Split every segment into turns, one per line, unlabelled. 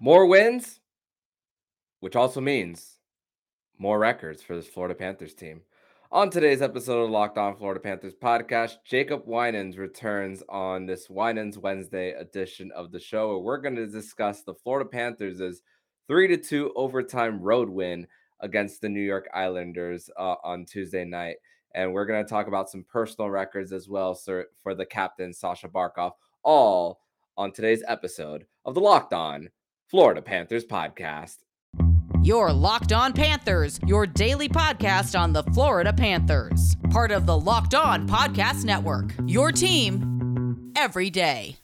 More wins, which also means more records for this Florida Panthers team. On today's episode of Locked On Florida Panthers podcast, Jacob Winans returns on this Winans Wednesday edition of the show, where we're going to discuss the Florida Panthers' 3 to 2 overtime road win against the New York Islanders uh, on Tuesday night. And we're going to talk about some personal records as well sir, for the captain, Sasha Barkov, all on today's episode of the Locked On Florida Panthers podcast.
Your Locked On Panthers, your daily podcast on the Florida Panthers. Part of the Locked On Podcast Network. Your team every day.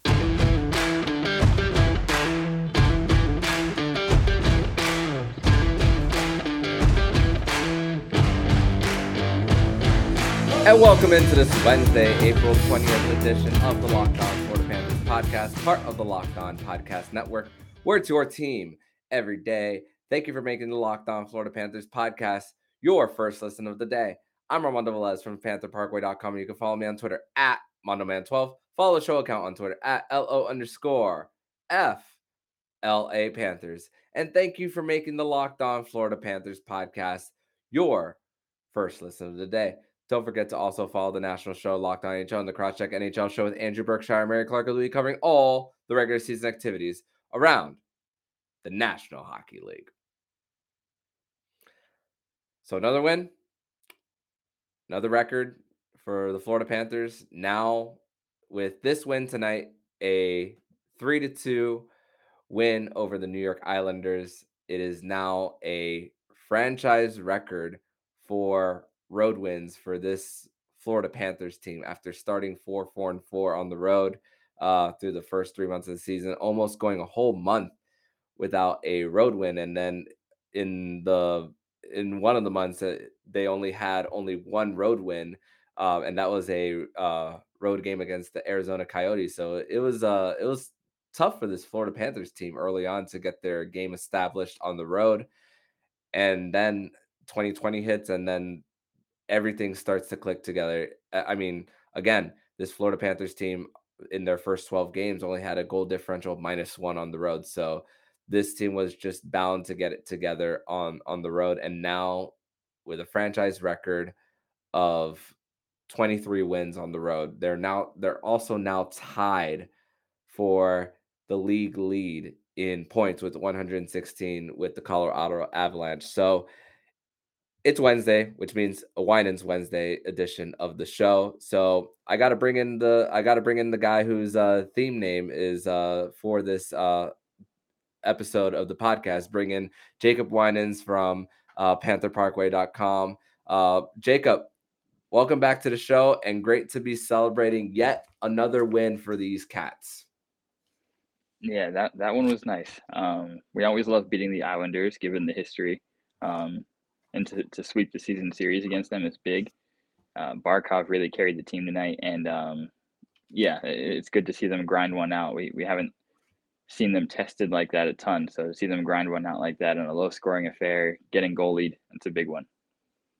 And welcome into this Wednesday, April 20th edition of the Locked On Florida Panthers podcast, part of the Locked On Podcast Network. We're to your team every day. Thank you for making the Locked On Florida Panthers podcast your first listen of the day. I'm Armando Velez from PantherParkway.com. You can follow me on Twitter at MondoMan12. Follow the show account on Twitter at LO underscore F LA Panthers. And thank you for making the Locked On Florida Panthers podcast your first listen of the day. Don't forget to also follow the national show Locked On NHL and the Crosscheck NHL show with Andrew Berkshire, Mary Clark, will be covering all the regular season activities around the National Hockey League. So another win, another record for the Florida Panthers. Now with this win tonight, a three to two win over the New York Islanders. It is now a franchise record for road wins for this Florida Panthers team after starting four, four, and four on the road uh, through the first three months of the season, almost going a whole month without a road win, and then in the in one of the months uh, they only had only one road win, uh, and that was a uh, road game against the Arizona Coyotes. So it was uh it was tough for this Florida Panthers team early on to get their game established on the road, and then 2020 hits, and then everything starts to click together. I mean, again, this Florida Panthers team in their first 12 games only had a goal differential minus one on the road. So this team was just bound to get it together on on the road. And now with a franchise record of 23 wins on the road, they're now they're also now tied for the league lead in points with 116 with the Colorado Avalanche. So it's Wednesday, which means a Winans Wednesday edition of the show. So I got to bring in the I got to bring in the guy whose uh, theme name is uh, for this uh, episode of the podcast. Bring in Jacob Winans from uh, PantherParkway.com. Uh, Jacob, welcome back to the show, and great to be celebrating yet another win for these cats.
Yeah, that that one was nice. Um, we always love beating the Islanders, given the history. Um, and to, to sweep the season series against them is big. Uh, Barkov really carried the team tonight, and um, yeah, it's good to see them grind one out. We we haven't seen them tested like that a ton, so to see them grind one out like that in a low scoring affair, getting goal lead, it's a big one.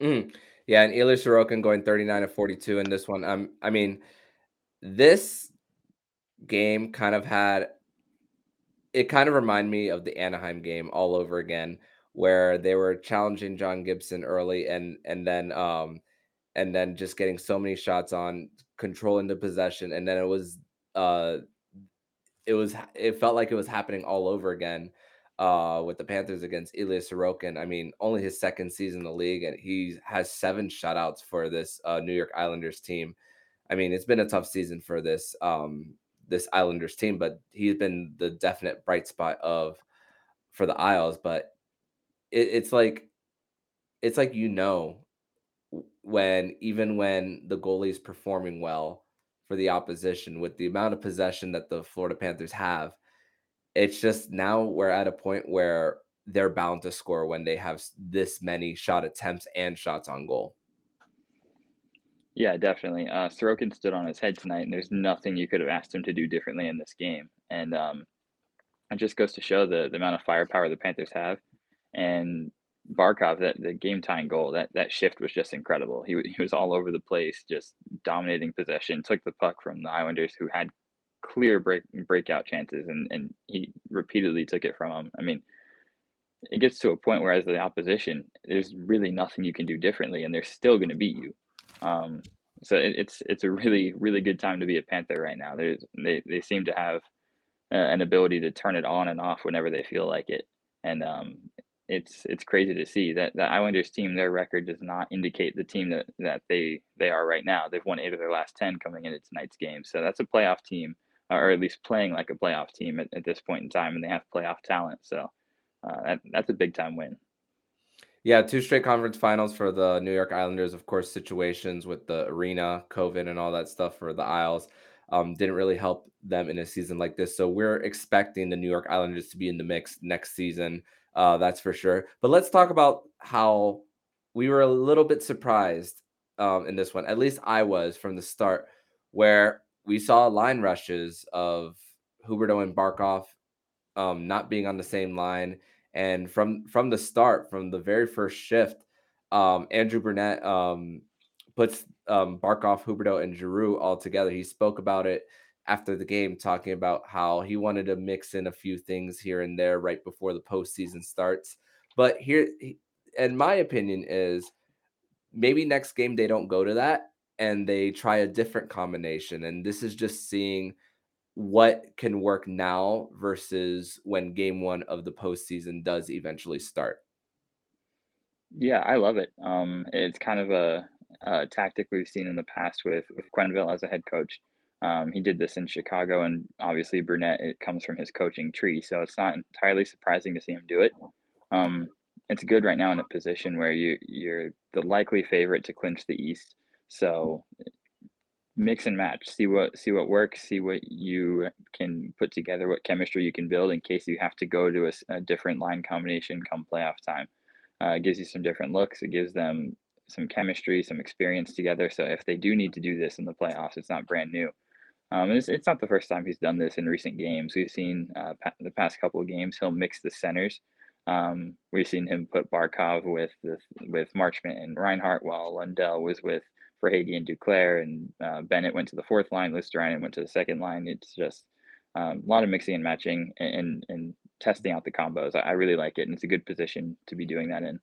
Mm. Yeah, and Ilya Sorokin going 39 of 42 in this one. Um, I mean, this game kind of had it kind of reminded me of the Anaheim game all over again where they were challenging John Gibson early and and then um and then just getting so many shots on controlling the possession and then it was uh it was it felt like it was happening all over again uh with the Panthers against Ilya Sorokin. I mean, only his second season in the league and he has seven shutouts for this uh New York Islanders team. I mean, it's been a tough season for this um this Islanders team, but he's been the definite bright spot of for the Isles, but it, it's like it's like you know when even when the goalie is performing well for the opposition with the amount of possession that the Florida Panthers have, it's just now we're at a point where they're bound to score when they have this many shot attempts and shots on goal.
Yeah, definitely. Uh, Sorokin stood on his head tonight, and there's nothing you could have asked him to do differently in this game. And um, it just goes to show the, the amount of firepower the Panthers have and Barkov that the game tying goal that that shift was just incredible. He he was all over the place, just dominating possession. Took the puck from the Islanders, who had clear break breakout chances, and and he repeatedly took it from them. I mean, it gets to a point where as the opposition, there's really nothing you can do differently, and they're still going to beat you. Um, so it, it's it's a really really good time to be a Panther right now. There's they they seem to have uh, an ability to turn it on and off whenever they feel like it, and um, it's it's crazy to see that the Islanders team their record does not indicate the team that that they they are right now. They've won eight of their last ten coming into tonight's game, so that's a playoff team, or at least playing like a playoff team at, at this point in time, and they have playoff talent. So uh, that, that's a big time win.
Yeah, two straight conference finals for the New York Islanders. Of course, situations with the arena, COVID, and all that stuff for the Isles um, didn't really help them in a season like this. So we're expecting the New York Islanders to be in the mix next season. Uh, that's for sure. But let's talk about how we were a little bit surprised um, in this one. At least I was from the start, where we saw line rushes of Huberdeau and Barkov um, not being on the same line. And from from the start, from the very first shift, um, Andrew Brunette um, puts um, Barkov, Huberdeau, and Giroux all together. He spoke about it after the game, talking about how he wanted to mix in a few things here and there right before the postseason starts. But here, and my opinion, is maybe next game they don't go to that and they try a different combination. And this is just seeing what can work now versus when game one of the postseason does eventually start.
Yeah, I love it. Um, it's kind of a, a tactic we've seen in the past with with Quenneville as a head coach. Um, he did this in Chicago, and obviously Brunette. It comes from his coaching tree, so it's not entirely surprising to see him do it. Um, it's good right now in a position where you you're the likely favorite to clinch the East. So mix and match see what see what works see what you can put together what chemistry you can build in case you have to go to a, a different line combination come playoff time uh, it gives you some different looks it gives them some chemistry some experience together so if they do need to do this in the playoffs it's not brand new um, it's, it's not the first time he's done this in recent games we've seen uh, pa- the past couple of games he'll mix the centers um, we've seen him put Barkov with with, with Marchment and Reinhart, while Lundell was with Verhaeghe and Duclair, and uh, Bennett went to the fourth line. Luostarinen went to the second line. It's just um, a lot of mixing and matching and, and, and testing out the combos. I, I really like it, and it's a good position to be doing that in.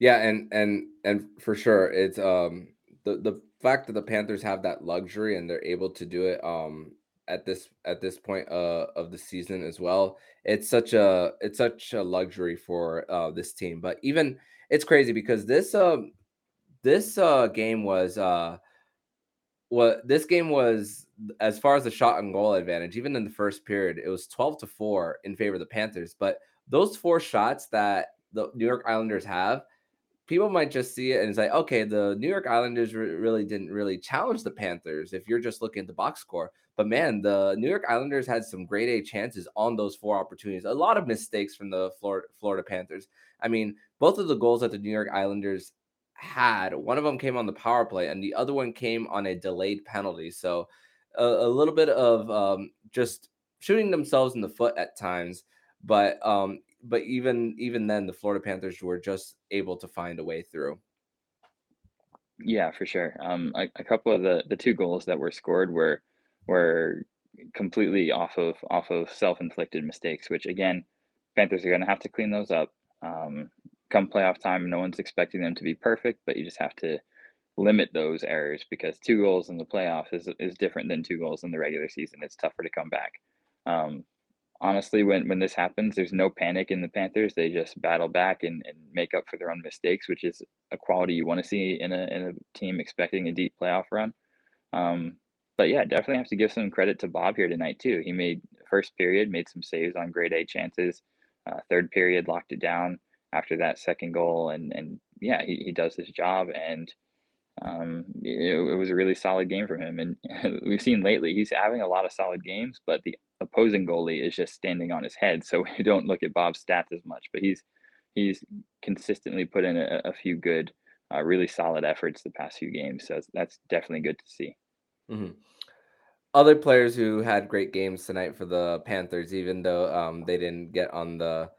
Yeah, and and and for sure, it's um the the fact that the Panthers have that luxury and they're able to do it um at this at this point uh of the season as well. It's such a it's such a luxury for uh this team. But even it's crazy because this um this uh game was uh what this game was as far as the shot and goal advantage, even in the first period, it was 12 to 4 in favor of the Panthers. But those four shots that the New York Islanders have, people might just see it and say, okay, the New York Islanders re- really didn't really challenge the Panthers if you're just looking at the box score. But man, the New York Islanders had some great A chances on those four opportunities. A lot of mistakes from the Florida, Florida Panthers. I mean, both of the goals that the New York Islanders had, one of them came on the power play, and the other one came on a delayed penalty. So a, a little bit of um, just shooting themselves in the foot at times. But um, but even even then, the Florida Panthers were just able to find a way through.
Yeah, for sure. Um, a, a couple of the the two goals that were scored were were completely off of off of self-inflicted mistakes, which again, Panthers are going to have to clean those up. Um, come playoff time, no one's expecting them to be perfect, but you just have to limit those errors because two goals in the playoffs is is different than two goals in the regular season. It's tougher to come back. Um, honestly, when when this happens, there's no panic in the Panthers. They just battle back and, and make up for their own mistakes, which is a quality you want to see in a in a team expecting a deep playoff run. Um, but yeah, definitely have to give some credit to Bob here tonight too. He made first period, made some saves on grade A chances. Uh, third period, locked it down after that second goal, and and yeah, he, he does his job, and um, it, it was a really solid game from him. And we've seen lately he's having a lot of solid games, but the opposing goalie is just standing on his head, so we don't look at Bob's stats as much. But he's he's consistently put in a, a few good, uh, really solid efforts the past few games. So that's definitely good to see.
Mm-hmm. Other players who had great games tonight for the Panthers, even though um, they didn't get on the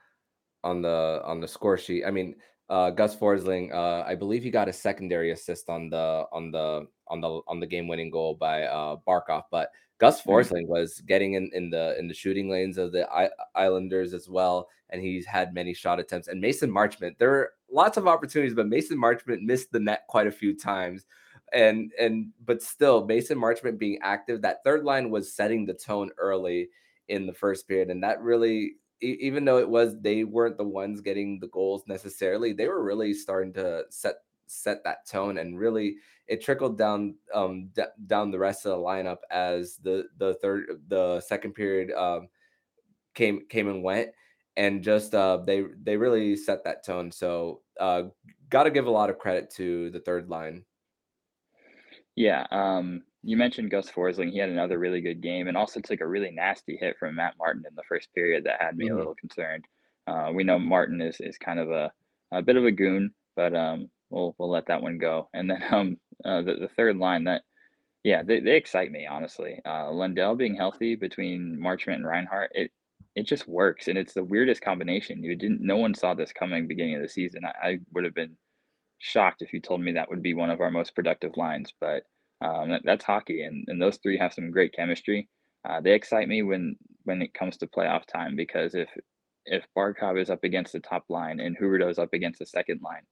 on the on the score sheet. I mean, uh, Gus Forsling, uh, I believe he got a secondary assist on the on the on the on the game winning goal by uh, Barkov, but Gus
Mhm.
Forsling was getting in, in the in the shooting lanes of the I- Islanders as well, and he's had many shot attempts. And Mason Marchment, there were lots of opportunities, but Mason Marchment missed the net quite a few times. And and but still, Mason Marchment being active, that third line was setting the tone early in the first period, and that really even though it was they weren't the ones getting the goals necessarily, they were really starting to set set that tone and really it trickled down um d- down the rest of the lineup as the the third the second period um came came and went and just uh they they really set that tone. So uh got to give a lot of credit to the third line.
Yeah, um, you mentioned Gus Forsling. He had another really good game and also took a really nasty hit from Matt Martin in the first period that had me a
Mhm.
little concerned. Uh, we know Martin is is kind of a a bit of a goon, but um, we'll we'll let that one go. And then um, uh, the the third line that yeah, they, they excite me honestly. Uh, Lundell being healthy between Marchment and Reinhart, it it just works, and it's the weirdest combination. You didn't, no one saw this coming beginning of the season. I, I would have been shocked if you told me that would be one of our most productive lines, but um, that, that's hockey, and, and those three have some great chemistry. Uh, they excite me when when it comes to playoff time because if if Barkov is up against the top line and Huberdeau is up against the second line,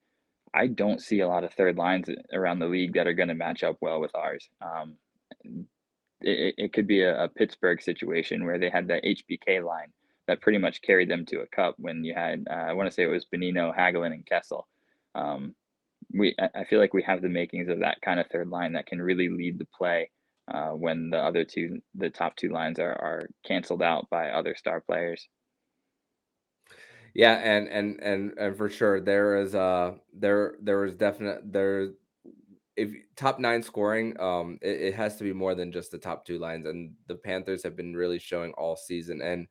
I don't see a lot of third lines around the league that are going to match up well with ours. Um, it, it could be a, a Pittsburgh situation where they had that HBK line that pretty much carried them to a cup when you had uh, I want to say it was Bonino, Hagelin, and Kessel. Um, we I feel like we have the makings of that kind of third line that can really lead the play uh, when the other two, the top two lines are are canceled out by other star players.
Yeah, and and and and for sure there is uh there there is definite there if top nine scoring, um, it, it has to be more than just the top two lines, and the Panthers have been really showing all season. And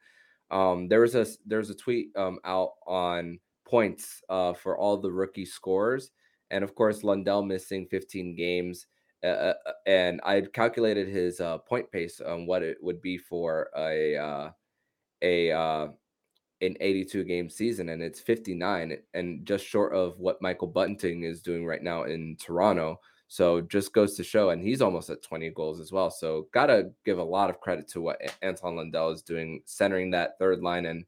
um, there was a there was a tweet um out on points uh for all the rookie scores, and of course Lundell missing 15 games. Uh, uh, uh, and I calculated his uh, point pace on what it would be for a uh, a uh, an 82 game season and it's 59 and just short of what Michael Bunting is doing right now in Toronto. So just goes to show, and he's almost at 20 goals as well. So gotta give a lot of credit to what Anton Lundell is doing, centering that third line and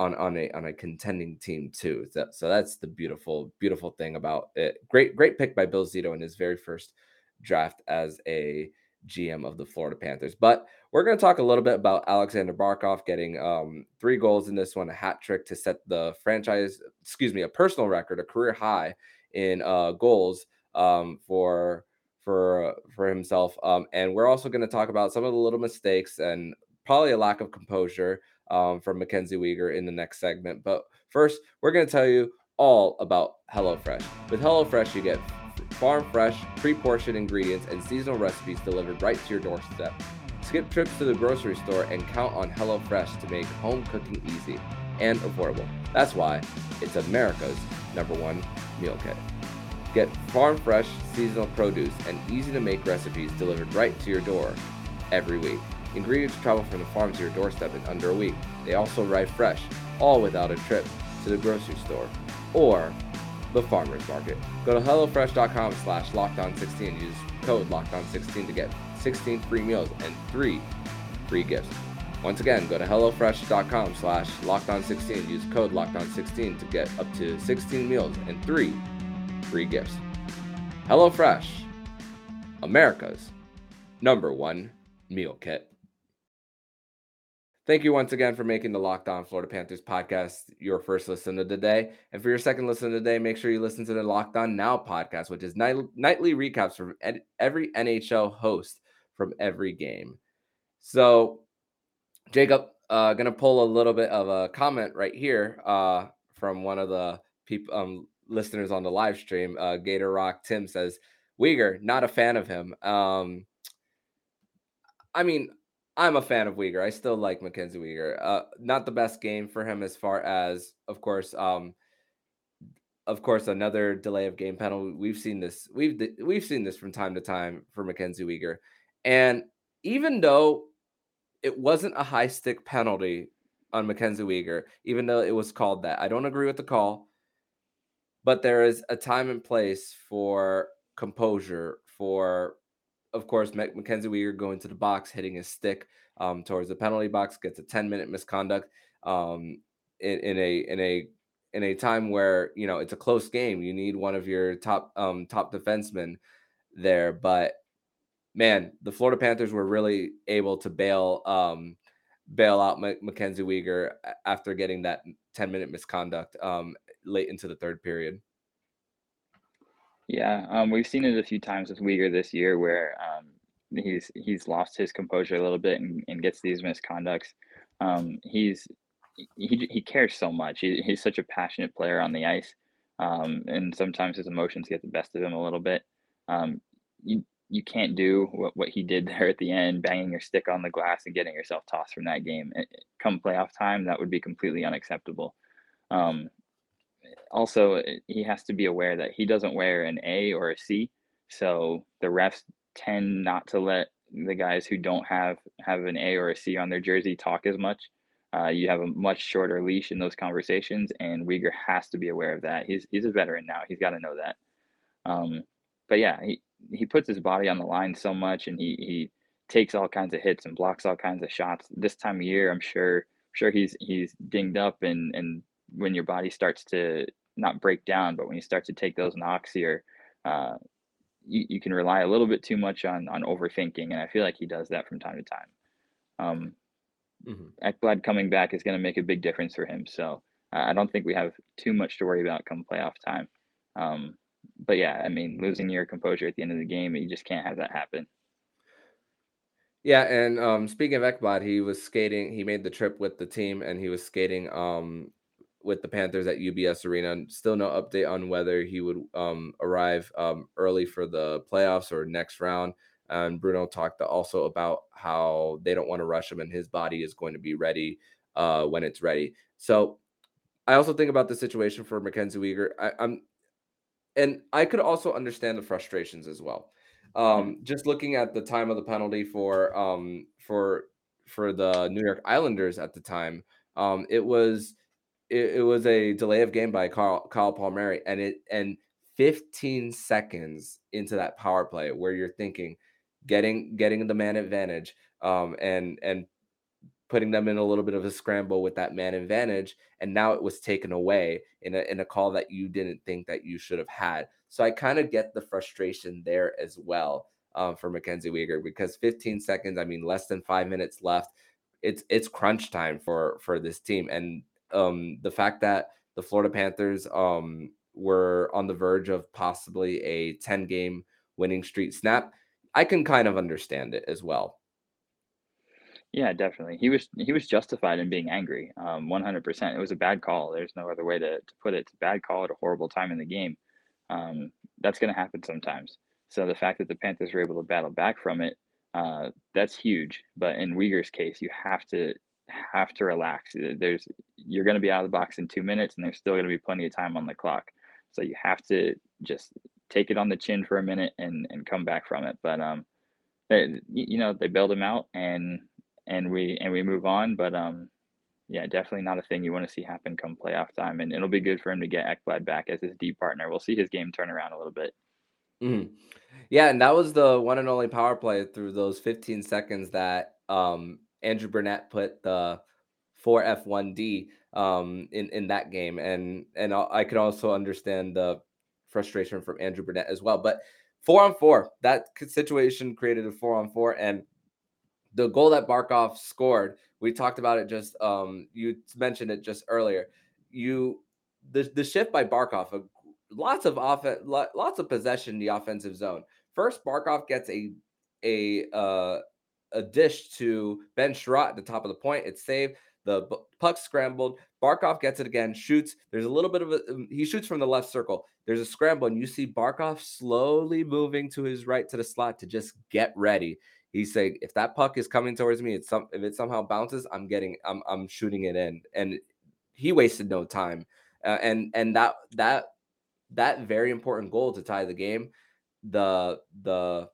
on on a on a contending team too. So, so that's the beautiful beautiful thing about it. Great great pick by Bill Zito in his very first draft as a GM of the Florida Panthers. But we're going to talk a little bit about Alexander Barkov getting um, three goals in this one, a hat trick to set the franchise, excuse me, a personal record, a career high in uh, goals um, for for for himself. Um, and we're also going to talk about some of the little mistakes and probably a lack of composure um, from Mackenzie Weegar in the next segment. But first, we're going to tell you all about HelloFresh. With HelloFresh, you get farm fresh, pre portioned ingredients and seasonal recipes delivered right to your doorstep. Skip trips to the grocery store and count on HelloFresh to make home cooking easy and affordable. That's why it's America's number one meal kit. Get farm fresh, seasonal produce and easy to make recipes delivered right to your door every week. Ingredients travel from the farm to your doorstep in under a week. They also arrive fresh, all without a trip to the grocery store or the farmer's market. Go to HelloFresh.com slash lockdown16. and Use code lockdown16 to get 16 free meals and three free gifts. Once again, go to HelloFresh.com slash lockdown16. and Use code lockdown16 to get up to 16 meals and three free gifts. HelloFresh, America's number one meal kit. Thank you once again for making the Locked On Florida Panthers podcast your first listen of the day. And for your second listen of the day, make sure you listen to the Locked On Now podcast, which is night- nightly recaps from ed- every NHL host from every game. So, Jacob, uh, gonna pull a little bit of a comment right here uh, from one of the people um, listeners on the live stream. Uh, Gator Rock Tim says, "Weegar, not a fan of him." Um, I mean, I'm a fan of Weegar. I still like Mackenzie Weegar. Uh, not the best game for him as far as, of course, um, of course, another delay of game penalty. We've seen this. We've we've seen this from time to time for Mackenzie Weegar, and even though it wasn't a high stick penalty on Mackenzie Weegar, even though it was called that, I don't agree with the call. but there is a time and place for composure, for of course, Mackenzie Weegar going to the box, hitting his stick um, towards the penalty box, gets a 10 minute misconduct um, in, in, a in a in a time where you know it's a close game. You need one of your top um, top defensemen there, but man, the Florida Panthers were really able to bail um, bail out M- Mackenzie Weegar after getting that 10 minute misconduct um, late into the third period.
Yeah, um, we've seen it a few times with Weegar this year where um, he's he's lost his composure a little bit and, and gets these misconducts. Um, he's he, he cares so much. He, he's such a passionate player on the ice, um, and sometimes his emotions get the best of him a little bit. Um, you you can't do what, what he did there at the end, banging your stick on the glass and getting yourself tossed from that game. Come playoff time, that would be completely unacceptable. Um, also eh, he has to be aware that he doesn't wear an A or a C, so the refs tend not to let the guys who don't have have an A or a C on their jersey talk as much. Uh, you have a much shorter leash in those conversations, and Weegar has to be aware of that. He's he's a veteran now; he's got to know that. Um, but yeah, he he puts his body on the line so much, and he he takes all kinds of hits and blocks all kinds of shots. This time of year, I'm sure I'm sure he's he's dinged up, and and when your body starts to not break down, but when you start to take those knocks here, uh, you, you can rely a little bit too much on on overthinking, and I feel like he does that from time to time. Um, mm-hmm. Ekblad coming back is going to make a big difference for him, so uh, I don't think we have too much to worry about come playoff time. Um, but yeah, I mean, losing your composure at the end of the game, you just can't have that happen.
Yeah, and um, speaking of Ekblad, he was skating. He made the trip with the team, and he was skating um, with the Panthers at UBS Arena. Still no update on whether he would um, arrive um, early for the playoffs or next round. And Bruno talked also about how they don't want to rush him and his body is going to be ready uh, when it's ready. So I also think about the situation for Mackenzie Weegar. I, am and I could also understand the frustrations as well. Um, mm-hmm. just looking at the time of the penalty for um, for for the New York Islanders at the time, um, it was it, it, was a delay of game by Carl, Kyle Palmieri, and it and 15 seconds into that power play where you're thinking getting getting the man advantage um, and and putting them in a little bit of a scramble with that man advantage and now it was taken away in a, in a call that you didn't think that you should have had. So i kind of get the frustration there as well um, for mackenzie weegar because 15 seconds i mean less than five minutes left it's it's crunch time for for this team and um, the fact that the Florida Panthers um, were on the verge of possibly a 10 game winning streak snap, I can kind of understand it as well.
Yeah, definitely. He was he was justified in being angry. Um, 100%. It was a bad call. There's no other way to, to put it. It's a bad call at a horrible time in the game. Um, that's going to happen sometimes. So the fact that the Panthers were able to battle back from it, uh, that's huge. But in Weegar's case, you have to have to relax. There's you're going to be out of the box in two minutes, and there's still going to be plenty of time on the clock. So you have to just take it on the chin for a minute and and come back from it. But um, they, you know they bailed him out, and and we and we move on. But um, yeah, definitely not a thing you want to see happen come playoff time, and it'll be good for him to get Ekblad back as his D partner. We'll see his game turn around a little bit.
Mm-hmm. Yeah, and that was the one and only power play through those 15 seconds that um Andrew Brunette put the four F1D um, in in that game, and and I can also understand the frustration from Andrew Brunette as well. But four on four, that situation created a four on four, and the goal that Barkov scored, we talked about it just um, you mentioned it just earlier. You the the shift by Barkov, uh, lots of offense, lots of possession in the offensive zone. First, Barkov gets a a uh, a dish to Ben Chiarot at the top of the point. It's saved. The puck scrambled. Barkov gets it again, shoots. There's a little bit of a um, he shoots from the left circle. There's a scramble, and you see Barkov slowly moving to his right to the slot to just get ready. He's saying, if that puck is coming towards me, it's some if it somehow bounces, I'm getting I'm I'm shooting it in. And he wasted no time. Uh, and and that that that very important goal to tie the game, the the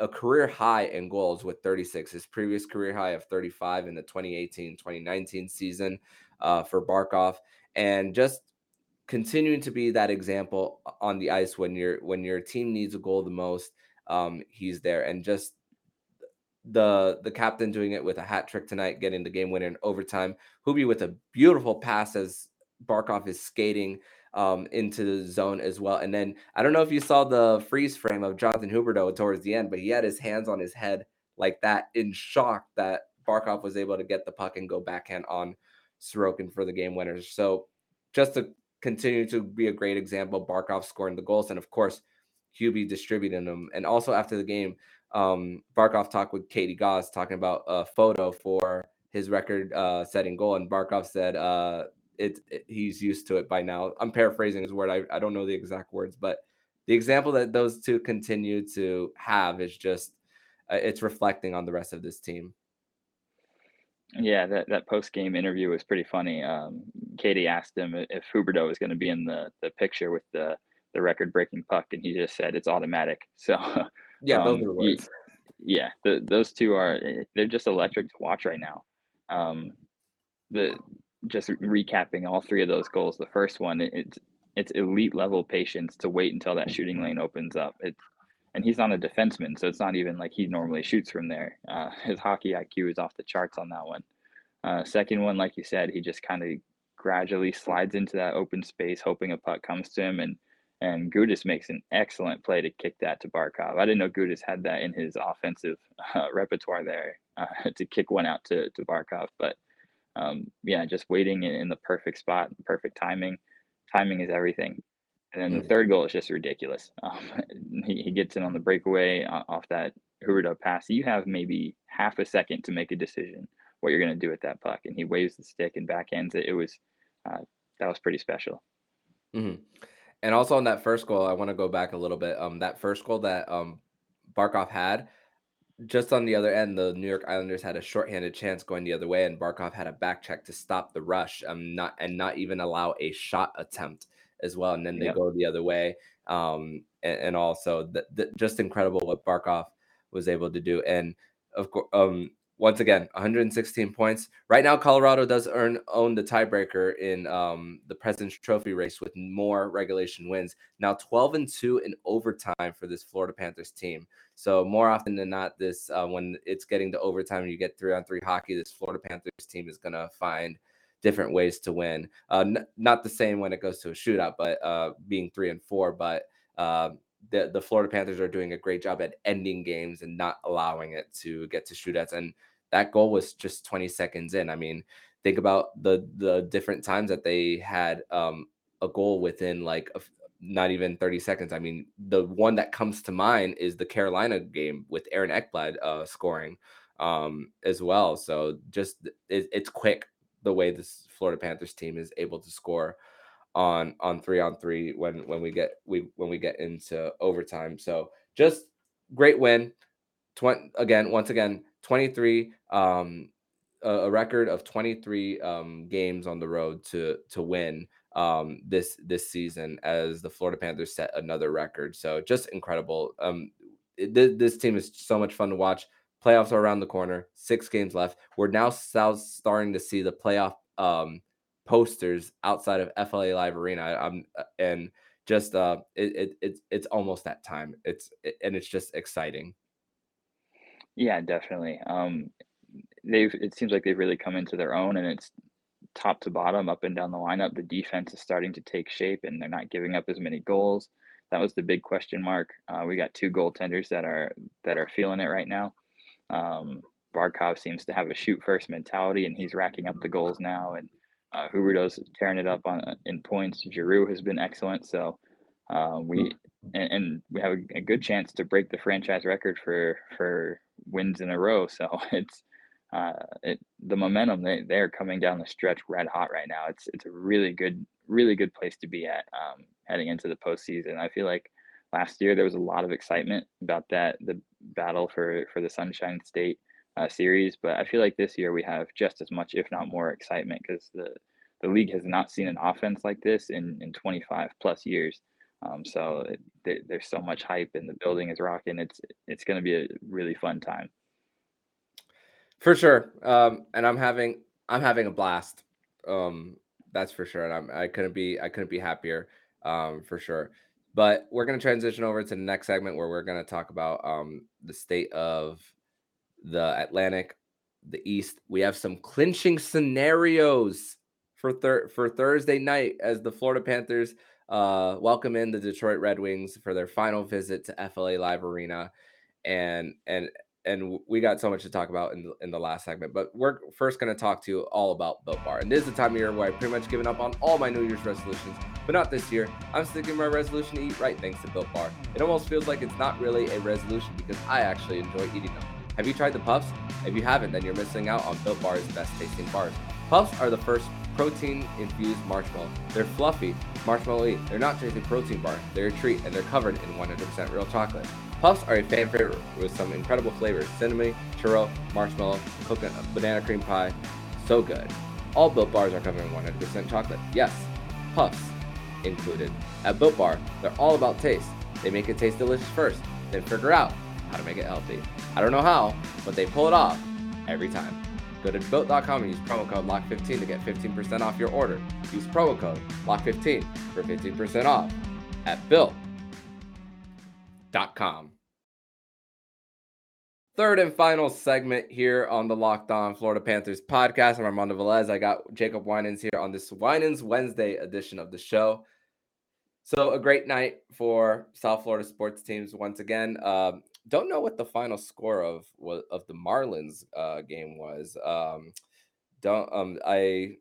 a career high in goals with 36, his previous career high of 35 in the 2018 2019 season uh, for Barkov. And just continuing to be that example on the ice when your when your team needs a goal the most. Um, he's there, and just the the captain doing it with a hat trick tonight, getting the game winner in overtime. Hubie with a beautiful pass as Barkov is skating um, into the zone as well. And then I don't know if you saw the freeze frame of Jonathan Huberdeau towards the end, but he had his hands on his head like that in shock that Barkov was able to get the puck and go backhand on Sorokin for the game winners. So just to continue to be a great example, Barkov scoring the goals, and of course, Hubie distributing them. And also after the game, um, Barkov talked with Katie Goss talking about a photo for his record uh, setting goal, and Barkov said uh, it, it, he's used to it by now. I'm paraphrasing his word. I, I don't know the exact words, but the example that those two continue to have is just uh, it's reflecting on the rest of this team.
Yeah, that, that post game interview was pretty funny. Um, Katie asked him if Huberdeau was going to be in the, the picture with the, the record breaking puck, and he just said it's automatic. So
yeah, um, those are the words.
yeah, the, those two are eh, they're just electric to watch right now. Um, the just recapping all three of those goals. The first one, it's it's elite level patience to wait until that shooting lane opens up. It's and he's not a defenseman, so it's not even like he normally shoots from there. Uh, his hockey IQ is off the charts on that one. Uh, second one, like you said, he just kind of gradually slides into that open space, hoping a puck comes to him, and and Gudas makes an excellent play to kick that to Barkov. I didn't know Gudas had that in his offensive uh, repertoire there uh, to kick one out to to Barkov, but um, yeah, just waiting in, in, the perfect spot, perfect timing. Timing is everything. And then the mm. third goal is just ridiculous. Um, he, he, gets in on the breakaway off that Huberdeau pass. You have maybe half a second to make a decision what you're going to do with that puck, and he waves the stick and backhands it. It was uh, that was pretty special.
Mm-hmm. And also on that first goal, I want to go back a little bit. Um, that first goal that um Barkov had, just on the other end, the New York Islanders had a shorthanded chance going the other way, and Barkov had a back check to stop the rush, um, not and not even allow a shot attempt as well. And then they yep. go the other way, um, and, and also just incredible what Barkov was able to do. And of course, um, once again, 116 points. Right now, Colorado does earn own the tiebreaker in um, the President's Trophy race with more regulation wins. Now, 12 and two in overtime for this Florida Panthers team. So more often than not, this uh, when it's getting to overtime and you get three on three hockey, this Florida Panthers team is gonna find different ways to win. Uh, n- not the same when it goes to a shootout, but uh, being three and four, but. Uh, the, the Florida Panthers are doing a great job at ending games and not allowing it to get to shootouts. And that goal was just 20 seconds in. I mean, think about the the different times that they had um, a goal within like a, not even 30 seconds. I mean, the one that comes to mind is the Carolina game with Aaron Ekblad uh, scoring um, as well. So just it, it's quick the way this Florida Panthers team is able to score on on three on three when when we get we when we get into overtime. So just great win. 20 again, once again, 23 um a, a record of 23 um games on the road to to win um this this season as the Florida Panthers set another record. So just incredible. Um it, this team is so much fun to watch. Playoffs are around the corner. Six games left. We're now starting to see the playoff um posters outside of FLA Live Arena. I'm uh, and just uh it, it it's it's almost that time. It's it, and it's just exciting.
Yeah, definitely. Um they've it seems like they've really come into their own and it's top to bottom up and down the lineup. The defense is starting to take shape and they're not giving up as many goals. That was the big question mark. Uh, we got two goaltenders that are that are feeling it right now. Um, Barkov seems to have a shoot first mentality and he's racking up the goals now and uh, Huberdeau's tearing it up on in points. Giroux has been excellent. So uh, we and, and, we have a, a, good chance to break the franchise record for for wins in a row. So it's uh, it, the momentum they they're coming down the stretch red hot right now. It's it's a really good really good place to be at um, heading into the postseason. I feel like last year there was a lot of excitement about that the battle for for the Sunshine State uh, series. But I feel like this year we have just as much, if not more, excitement because the the league has not seen an offense like this in in 25 plus years. Um, so it, there's so much hype and the building is rocking. It's it's going to be a really fun time.
For sure, um, and I'm having I'm having a blast. Um, that's for sure. And I'm, I couldn't be I couldn't be happier um, for sure. But we're gonna transition over to the next segment where we're gonna talk about um, the state of the Atlantic, the East. We have some clinching scenarios for thir- for Thursday night as the Florida Panthers uh, welcome in the Detroit Red Wings for their final visit to FLA Live Arena, and and and we got so much to talk about in the, in the last segment. But we're first going to talk to you all about Built Bar, and this is the time of year where I pretty much given up on all my New Year's resolutions, but not this year. I'm sticking my resolution to eat right thanks to Built Bar. It almost feels like it's not really a resolution because I actually enjoy eating them. Have you tried the puffs? If you haven't, then you're missing out on Built Bar's best tasting bars. Puffs are the first protein infused marshmallow. They're fluffy, marshmallowy. They're not just a protein bar, they're a treat, and they're covered in 100% real chocolate. Puffs are a fan favorite with some incredible flavors cinnamon, churro, marshmallow, coconut, banana cream pie. So good. All Built Bars are covered in 100% chocolate. Yes, Puffs included. At Built Bar, they're all about taste. They make it taste delicious first, then figure out how to make it healthy. I don't know how, but they pull it off every time. Go to built.com and use promo code LOCK15 to get 15% off your order. Use promo code LOCK15 for 15% off at built.com. Third and final segment here on the Locked On Florida Panthers podcast. I'm Armando Velez. I got Jacob Winans here on this Winans Wednesday edition of the show. So, a great night for South Florida sports teams once again. Um, don't know what the final score of of the Marlins uh, game was. Um, don't um I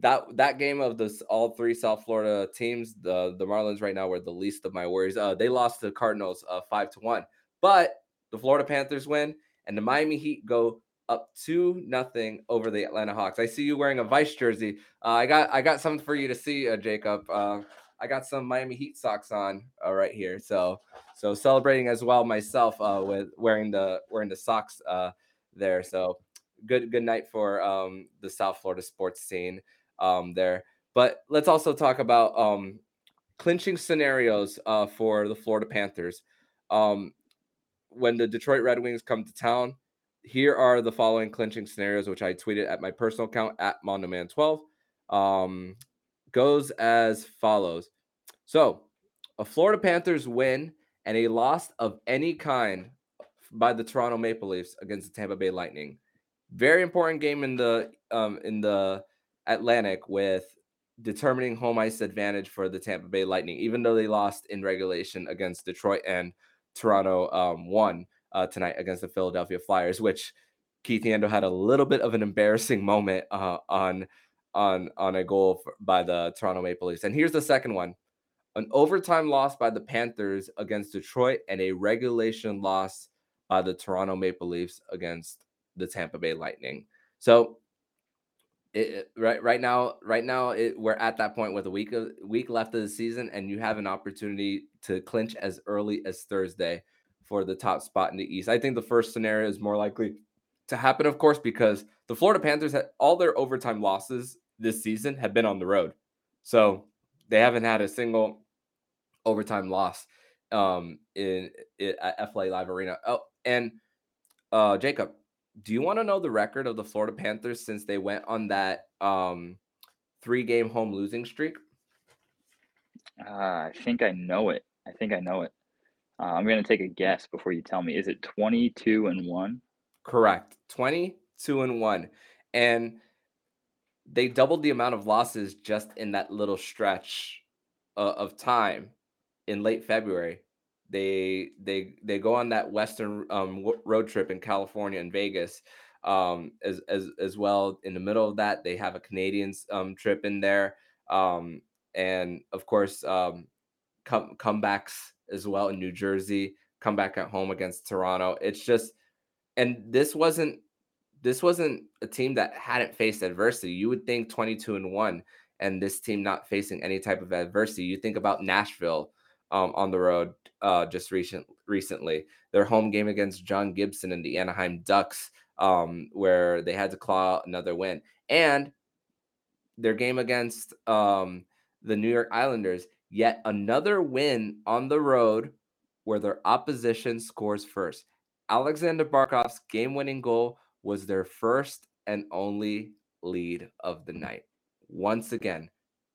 that that game of this all three South Florida teams, the the Marlins right now were the least of my worries. Uh, they lost to the Cardinals uh, five to one, but the Florida Panthers win, and the Miami Heat go up two nothing over the Atlanta Hawks. I see you wearing a Vice jersey. Uh, I got I got something for you to see, uh, Jacob. I got some Miami Heat socks on uh, right here. So so celebrating as well myself uh, with wearing the wearing the socks uh, there. So good good night for um, the South Florida sports scene um, there. But let's also talk about um, clinching scenarios uh, for the Florida Panthers. Um, when the Detroit Red Wings come to town, here are the following clinching scenarios, which I tweeted at my personal account at Mondoman12. Um, goes as follows. So, a Florida Panthers win and a loss of any kind by the Toronto Maple Leafs against the Tampa Bay Lightning. Very important game in the um, in the Atlantic with determining home ice advantage for the Tampa Bay Lightning, even though they lost in regulation against Detroit and Toronto um, won uh, tonight against the Philadelphia Flyers, which Keith Yandle had a little bit of an embarrassing moment uh, on on on a goal for, by the Toronto Maple Leafs. And here's the second one. An overtime loss by the Panthers against Detroit and a regulation loss by the Toronto Maple Leafs against the Tampa Bay Lightning. So it, right right now right now it, we're at that point with a week of, week left of the season and you have an opportunity to clinch as early as Thursday for the top spot in the East. I think the first scenario is more likely to happen of course because the Florida Panthers had all their overtime losses this season have been on the road. So they haven't had a single overtime loss um, in, in at FLA Live Arena. Oh, and uh, Jacob, do you want to know the record of the Florida Panthers since they went on that um, three game home losing streak?
Uh, I think I know it. I think I know it. Uh, I'm going to take a guess before you tell me. Is it 22 and 1?
Correct. 22 and 1. And they doubled the amount of losses just in that little stretch uh, of time in late February. They they they go on that western um, road trip in California and Vegas um, as as as well. In the middle of that, they have a Canadian um, trip in there, um, and of course, um, come comebacks as well in New Jersey. Come back at home against Toronto. It's just, and this wasn't this wasn't a team that hadn't faced adversity. You would think 22 and 1 and this team not facing any type of adversity. You think about Nashville um, on the road uh, just recent recently. Their home game against John Gibson and the Anaheim Ducks, um, where they had to claw another win, and their game against um, the New York Islanders, yet another win on the road where their opposition scores first. Alexander Barkov's game-winning goal was their first and only lead of the night. once again,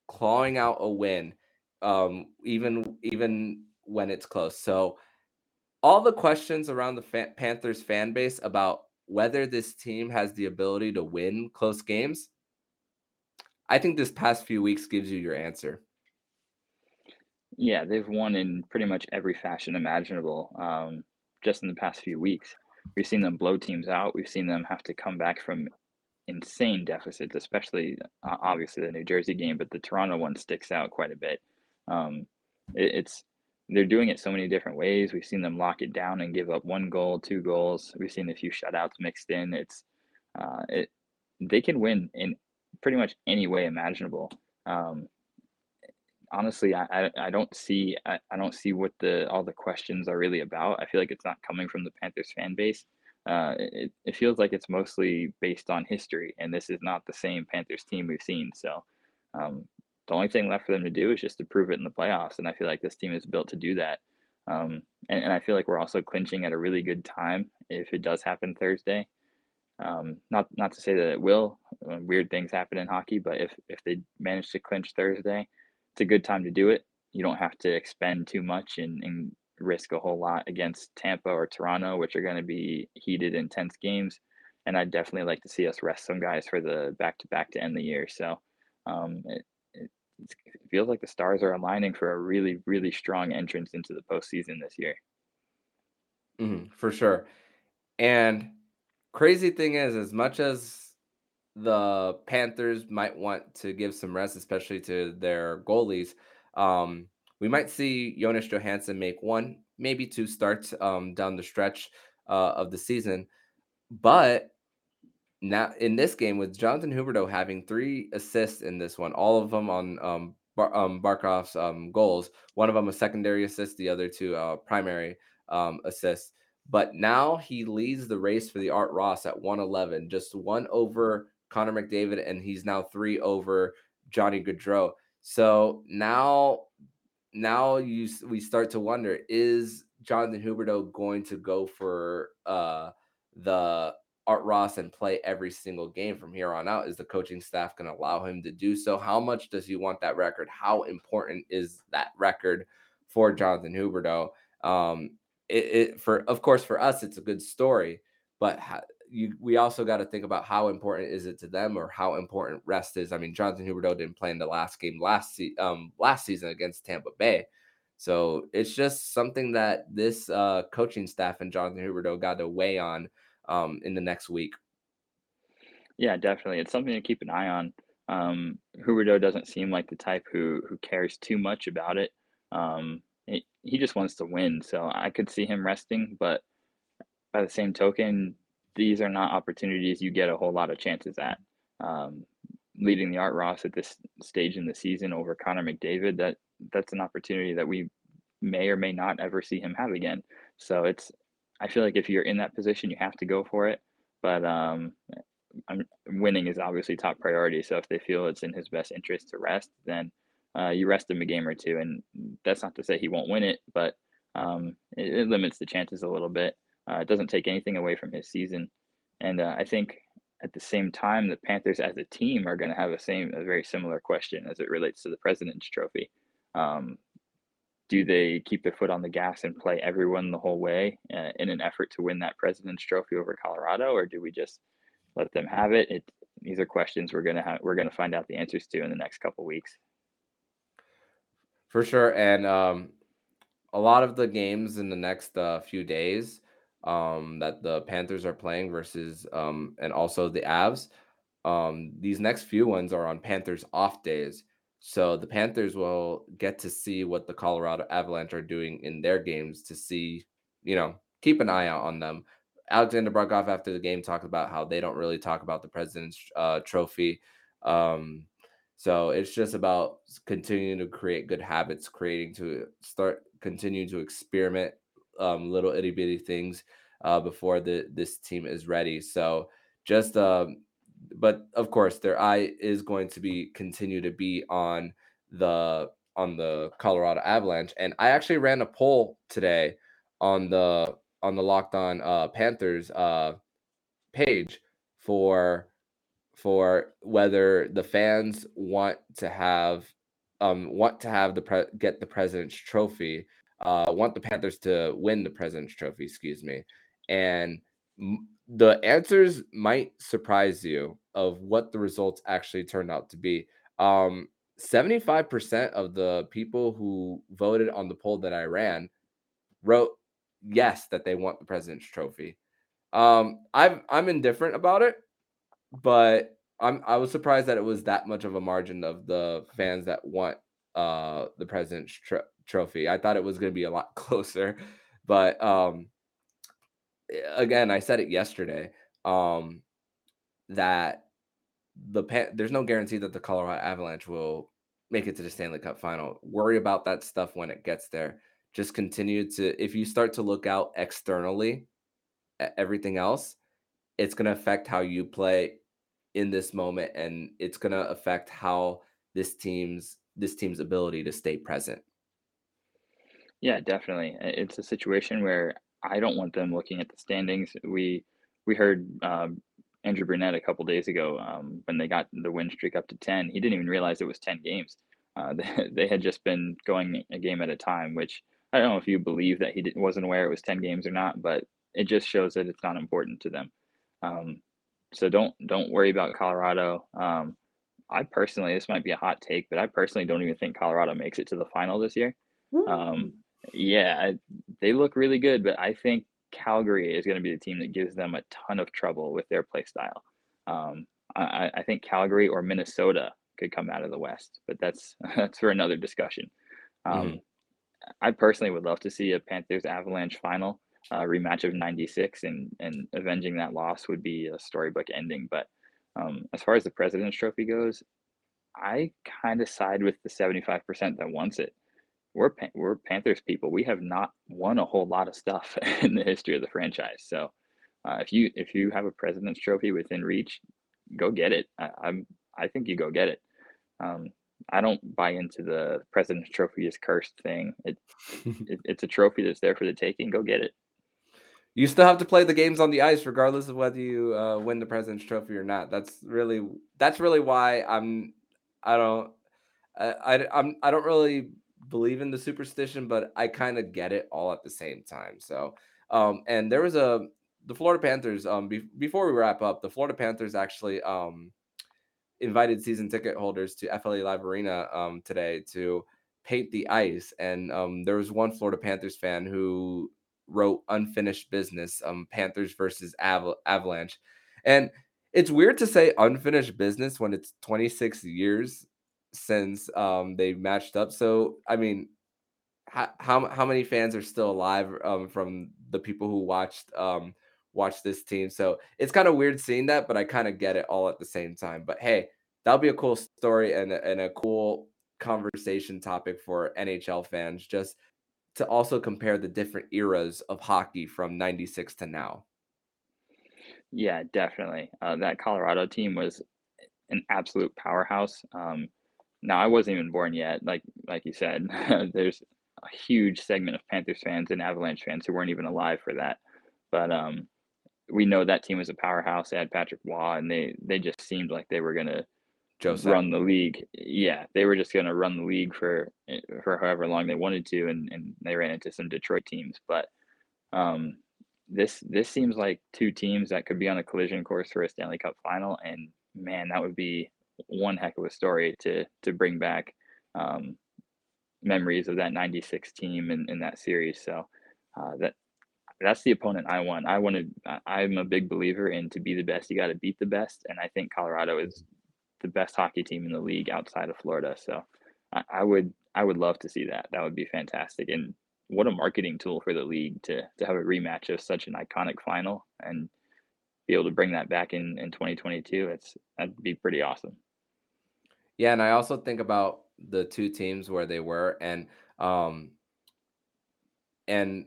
clawing out a win, um, even even when it's close. So all the questions around the fan- Panthers fan base about whether this team has the ability to win close games, I think this past few weeks gives you your answer.
Yeah, they've won in pretty much every fashion imaginable. Um, just in the past few weeks, we've seen them blow teams out. We've seen them have to come back from insane deficits, especially uh, obviously the New Jersey game, but the Toronto one sticks out quite a bit. Um, it, it's they're doing it so many different ways. We've seen them lock it down and give up one goal, two goals. We've seen a few shutouts mixed in. It's uh, it they can win in pretty much any way imaginable. Um, honestly, I, I, don't see I, I don't see what the all the questions are really about. I feel like it's not coming from the Panthers fan base. Uh, it, it feels like it's mostly based on history, and this is not the same Panthers team we've seen. So um, the only thing left for them to do is just to prove it in the playoffs, and I feel like this team is built to do that. Um, and, and I feel like we're also clinching at a really good time if it does happen Thursday. Um, not not to say that it will. Uh, weird things happen in hockey, but if if they manage to clinch Thursday, it's a good time to do it. You don't have to expend too much and, and risk a whole lot against Tampa or Toronto, which are going to be heated, intense games. And I'd definitely like to see us rest some guys for the back to back to end the year. So um, it, it, it, feels like the stars are aligning for a really, really strong entrance into the postseason this year.
Mm, for sure. And crazy thing is, as much as the Panthers might want to give some rest, especially to their goalies. Um, we might see Jonas Johansson make one, maybe two starts um, down the stretch uh, of the season. But now in this game, with Jonathan Huberdeau having three assists in this one, all of them on um, Bar- um, Barkov's um, goals, one of them a secondary assist, the other two uh, primary um, assists. But now he leads the race for the Art Ross at 111, just one over Connor McDavid, and he's now three over Johnny Gaudreau. So now, now you we start to wonder: Is Jonathan Huberdeau going to go for uh, the Art Ross and play every single game from here on out? Is the coaching staff going to allow him to do so? How much does he want that record? How important is that record for Jonathan Huberdeau? Um, it, it for of course for us it's a good story, but you we also got to think about how important is it to them or how important rest is. I mean, Jonathan Huberdeau didn't play in the last game last se- um last season against Tampa Bay. So it's just something that this uh, coaching staff and Jonathan Huberdeau got to weigh on um, in the next week.
Yeah, definitely. It's something to keep an eye on. Um, Huberdeau doesn't seem like the type who who cares too much about it. Um, it. He just wants to win. So I could see him resting, but by the same token, these are not opportunities you get a whole lot of chances at. Um, leading the Art Ross at this stage in the season over Connor McDavid, that that's an opportunity that we may or may not ever see him have again. So it's, I feel like if you're in that position, you have to go for it. But um, winning is obviously top priority. So if they feel it's in his best interest to rest, then uh, you rest him a game or two. And that's not to say he won't win it, but um, it, it limits the chances a little bit. Uh, it doesn't take anything away from his season, and uh, I think at the same time, the Panthers as a team are going to have a same, a very similar question as it relates to the President's Trophy. Um, do they keep their foot on the gas and play everyone the whole way uh, in an effort to win that President's Trophy over Colorado, or do we just let them have it? it these are questions we're gonna have, we're gonna find out the answers to in the next couple weeks.
For sure, and um, a lot of the games in the next uh, few days um, that the Panthers are playing versus um, and also the Avs. Um, these next few ones are on Panthers off days. So the Panthers will get to see what the Colorado Avalanche are doing in their games to see, you know, keep an eye out on them. Alexander Barkov after the game talked about how they don't really talk about the President's uh, Trophy. Um, so it's just about continuing to create good habits, creating to start continue to experiment um, little itty bitty things uh, before the this team is ready. So just um, but of course their eye is going to be continue to be on the on the Colorado Avalanche. And I actually ran a poll today on the on the Locked On uh, Panthers uh, page for for whether the fans want to have um want to have the pre- get the president's trophy uh want the panthers to win the president's trophy excuse me and m- the answers might surprise you of what the results actually turned out to be. Um 75% of the people who voted on the poll that i ran wrote yes that they want the president's trophy. Um i'm i'm indifferent about it but I'm I was surprised that it was that much of a margin of the fans that want uh the president's tro- trophy. I thought it was going to be a lot closer, but um again, I said it yesterday um that the there's no guarantee that the Colorado Avalanche will make it to the Stanley Cup final. Worry about that stuff when it gets there. Just continue to if you start to look out externally at everything else, it's going to affect how you play in this moment and it's going to affect how this team's this team's ability to stay present.
Yeah, definitely. It's a situation where I don't want them looking at the standings. We we heard um, Andrew Brunette a couple days ago um, when they got the win streak up to ten. He didn't even realize it was ten games. Uh, they, they had just been going a game at a time, which I don't know if you believe that he didn't, wasn't aware it was ten games or not, but it just shows that it's not important to them. Um, so don't don't worry about Colorado. Um, I personally, this might be a hot take, but I personally don't even think Colorado makes it to the final this year. Um, yeah, I, they look really good, but I think Calgary is going to be the team that gives them a ton of trouble with their play style. Um, I, I think Calgary or Minnesota could come out of the West, but that's that's for another discussion. Um,
Mhm.
I personally would love to see a Panthers Avalanche final uh, rematch of '96, and and avenging that loss would be a storybook ending. But um, as far as the President's Trophy goes, I kind of side with the 75% that wants it. We're we're Panthers people. We have not won a whole lot of stuff in the history of the franchise. So uh, if you if you have a President's Trophy within reach, go get it. I, I'm I think you go get it. Um, I don't buy into the President's Trophy is cursed thing. It, it it's a trophy that's there for the taking. Go get it.
you still have to play the games on the ice regardless of whether you uh, win the president's trophy or not. That's really that's really why I'm I don't I, I I'm I don't really believe in the superstition, but I kind of get it all at the same time. So, um, and there was a the Florida Panthers. Um, be, before we wrap up, the Florida Panthers actually um invited season ticket holders to FLA Live Arena um today to paint the ice, and um there was one Florida Panthers fan who wrote unfinished business um Panthers versus Aval- Avalanche, and it's weird to say unfinished business when it's 26 years since um they matched up. So I mean, how how, how many fans are still alive um from the people who watched um watched this team? So it's kind of weird seeing that, but I kind of get it all at the same time. But hey, that'll be a cool story and and a cool conversation topic for NHL fans just to also compare the different eras of hockey from 96 to now.
Yeah, definitely. Uh, that Colorado team was an absolute powerhouse. Um, now I wasn't even born yet. Like like you said, there's a huge segment of Panthers fans and Avalanche fans who weren't even alive for that. But um, we know that team was a powerhouse. They had Patrick Roy, and they they just seemed like they were gonna
said.
run the league. Yeah, they were just gonna run the league for eh, for however long they wanted to, and and they ran into some Detroit teams. But um, this this seems like two teams that could be on a collision course for a Stanley Cup final, and man, that would be one heck of a story to to bring back um, memories of that '96 team and in that series. So uh, that that's the opponent I want. I wanted. I'm a big believer in to be the best, you got to beat the best, and I think Colorado is the best hockey team in the league outside of Florida. So I, I would I would love to see that. That would be fantastic. And what a marketing tool for the league to to have a rematch of such an iconic final and be able to bring that back in in 2022. It's that'd be pretty awesome.
Yeah, and I also think about the two teams where they were, and um, and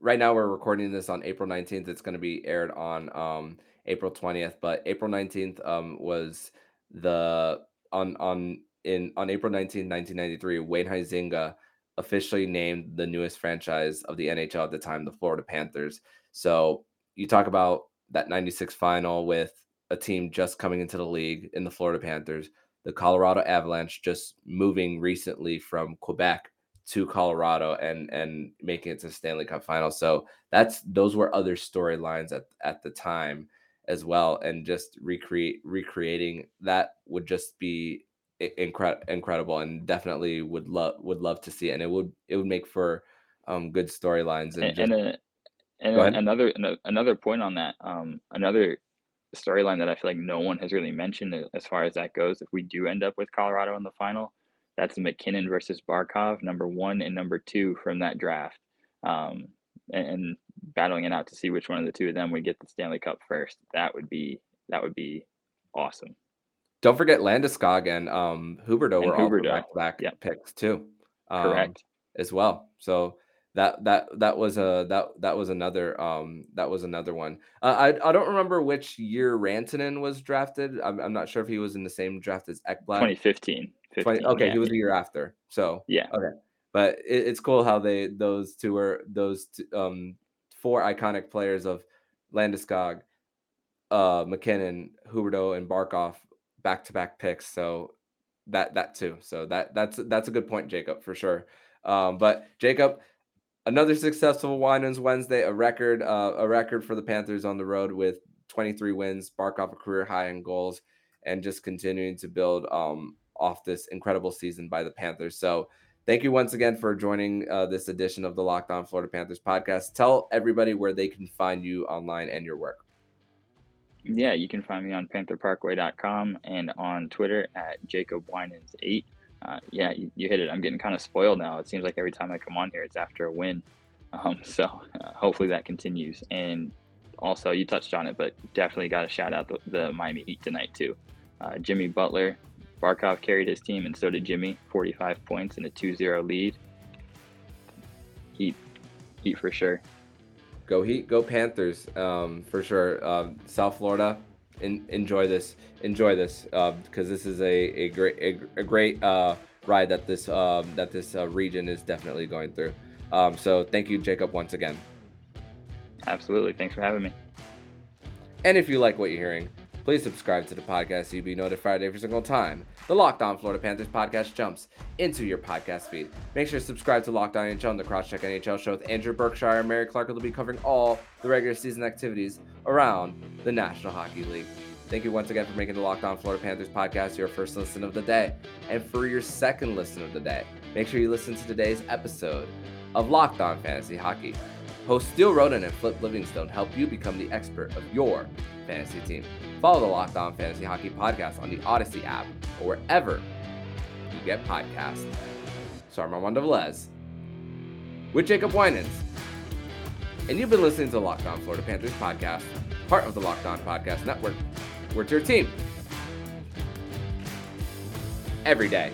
right now we're recording this on April 19th. It's going to be aired on um April 20th, but April 19th um was the on on in on April 19th, 1993, Wayne Huizenga officially named the newest franchise of the NHL at the time, the Florida Panthers. So you talk about that 96 final with a team just coming into the league in the Florida Panthers, the Colorado Avalanche just moving recently from Quebec to Colorado and and making it to Stanley Cup final. So that's those were other storylines at at the time as well. And just recreate recreating that would just be incredible incredible and definitely would love would love to see it. And it would it would make for um good storylines and,
And,
just,
and, a, and another another point on that, um, another storyline that I feel like no one has really mentioned as far as that goes. If we do end up with Colorado in the final, that's MacKinnon versus Barkov, number one and number two from that draft, um, and, and battling it out to see which one of the two of them would get the Stanley Cup first. That would be that would be awesome.
don't forget Landeskog and um Huberdeau
And
were all back to back
yep.
picks too. Um,
Correct.
as well. So that that that was a that that was another um that was another one. Uh, I I don't remember which year Rantanen was drafted. I'm, I'm not sure if he was in the same draft as Ekblad.
2015. 15,
20 okay,
yeah,
he was a year after. So
yeah.
okay, but it, it's cool how they those two are those two, um four iconic players of Landeskog, uh MacKinnon, Huberdeau, and Barkov back to back picks. So that that too. So that that's that's a good point, Jacob, for sure. Um, but Jacob, another successful Winans Wednesday, a record, uh, a record for the Panthers on the road with 23 wins, Barkov a career high in goals, and just continuing to build um, off this incredible season by the Panthers. So thank you once again for joining uh, this edition of the Locked On Florida Panthers podcast. Tell everybody where they can find you online and your work.
Yeah, you can find me on pantherparkway.com and on Twitter at Jacob Winans8. Uh, yeah, you, you hit it. I'm getting kind of spoiled now. It seems like every time I come on here, it's after a win. Um, so uh, hopefully that continues. And also, you touched on it, but definitely got to shout out the, the Miami Heat tonight, too. Uh, Jimmy Butler, Barkov carried his team, and so did Jimmy. 45 points and a 2 0 lead. Heat, Heat for sure.
Go Heat, go Panthers, um, for sure. Um, South Florida, in, enjoy this, enjoy this, because this is a, a great a, a great uh, ride that this um, that this uh, region is definitely going through. Um, so thank you, Jacob, once again.
Absolutely. Thanks for having me.
And if you like what you're hearing, please subscribe to the podcast so you'll be notified every single time the Locked On Florida Panthers podcast jumps into your podcast feed. Make sure to subscribe to Locked On NHL and the Crosscheck NHL show with Andrew Berkshire and Mary Clark will be covering all the regular season activities around the National Hockey League. Thank you once again for making the Locked On Florida Panthers podcast your first listen of the day. And for your second listen of the day, make sure you listen to today's episode of Locked On Fantasy Hockey. Hosts Steele Roden and Flip Livingstone help you become the expert of your fantasy team. Follow the Locked On Fantasy Hockey podcast on the Odyssey app or wherever you get podcasts. So I'm Velez with Jacob Winans. And you've been listening to the Locked On Florida Panthers podcast, part of the Locked On Podcast Network. We're your team every day.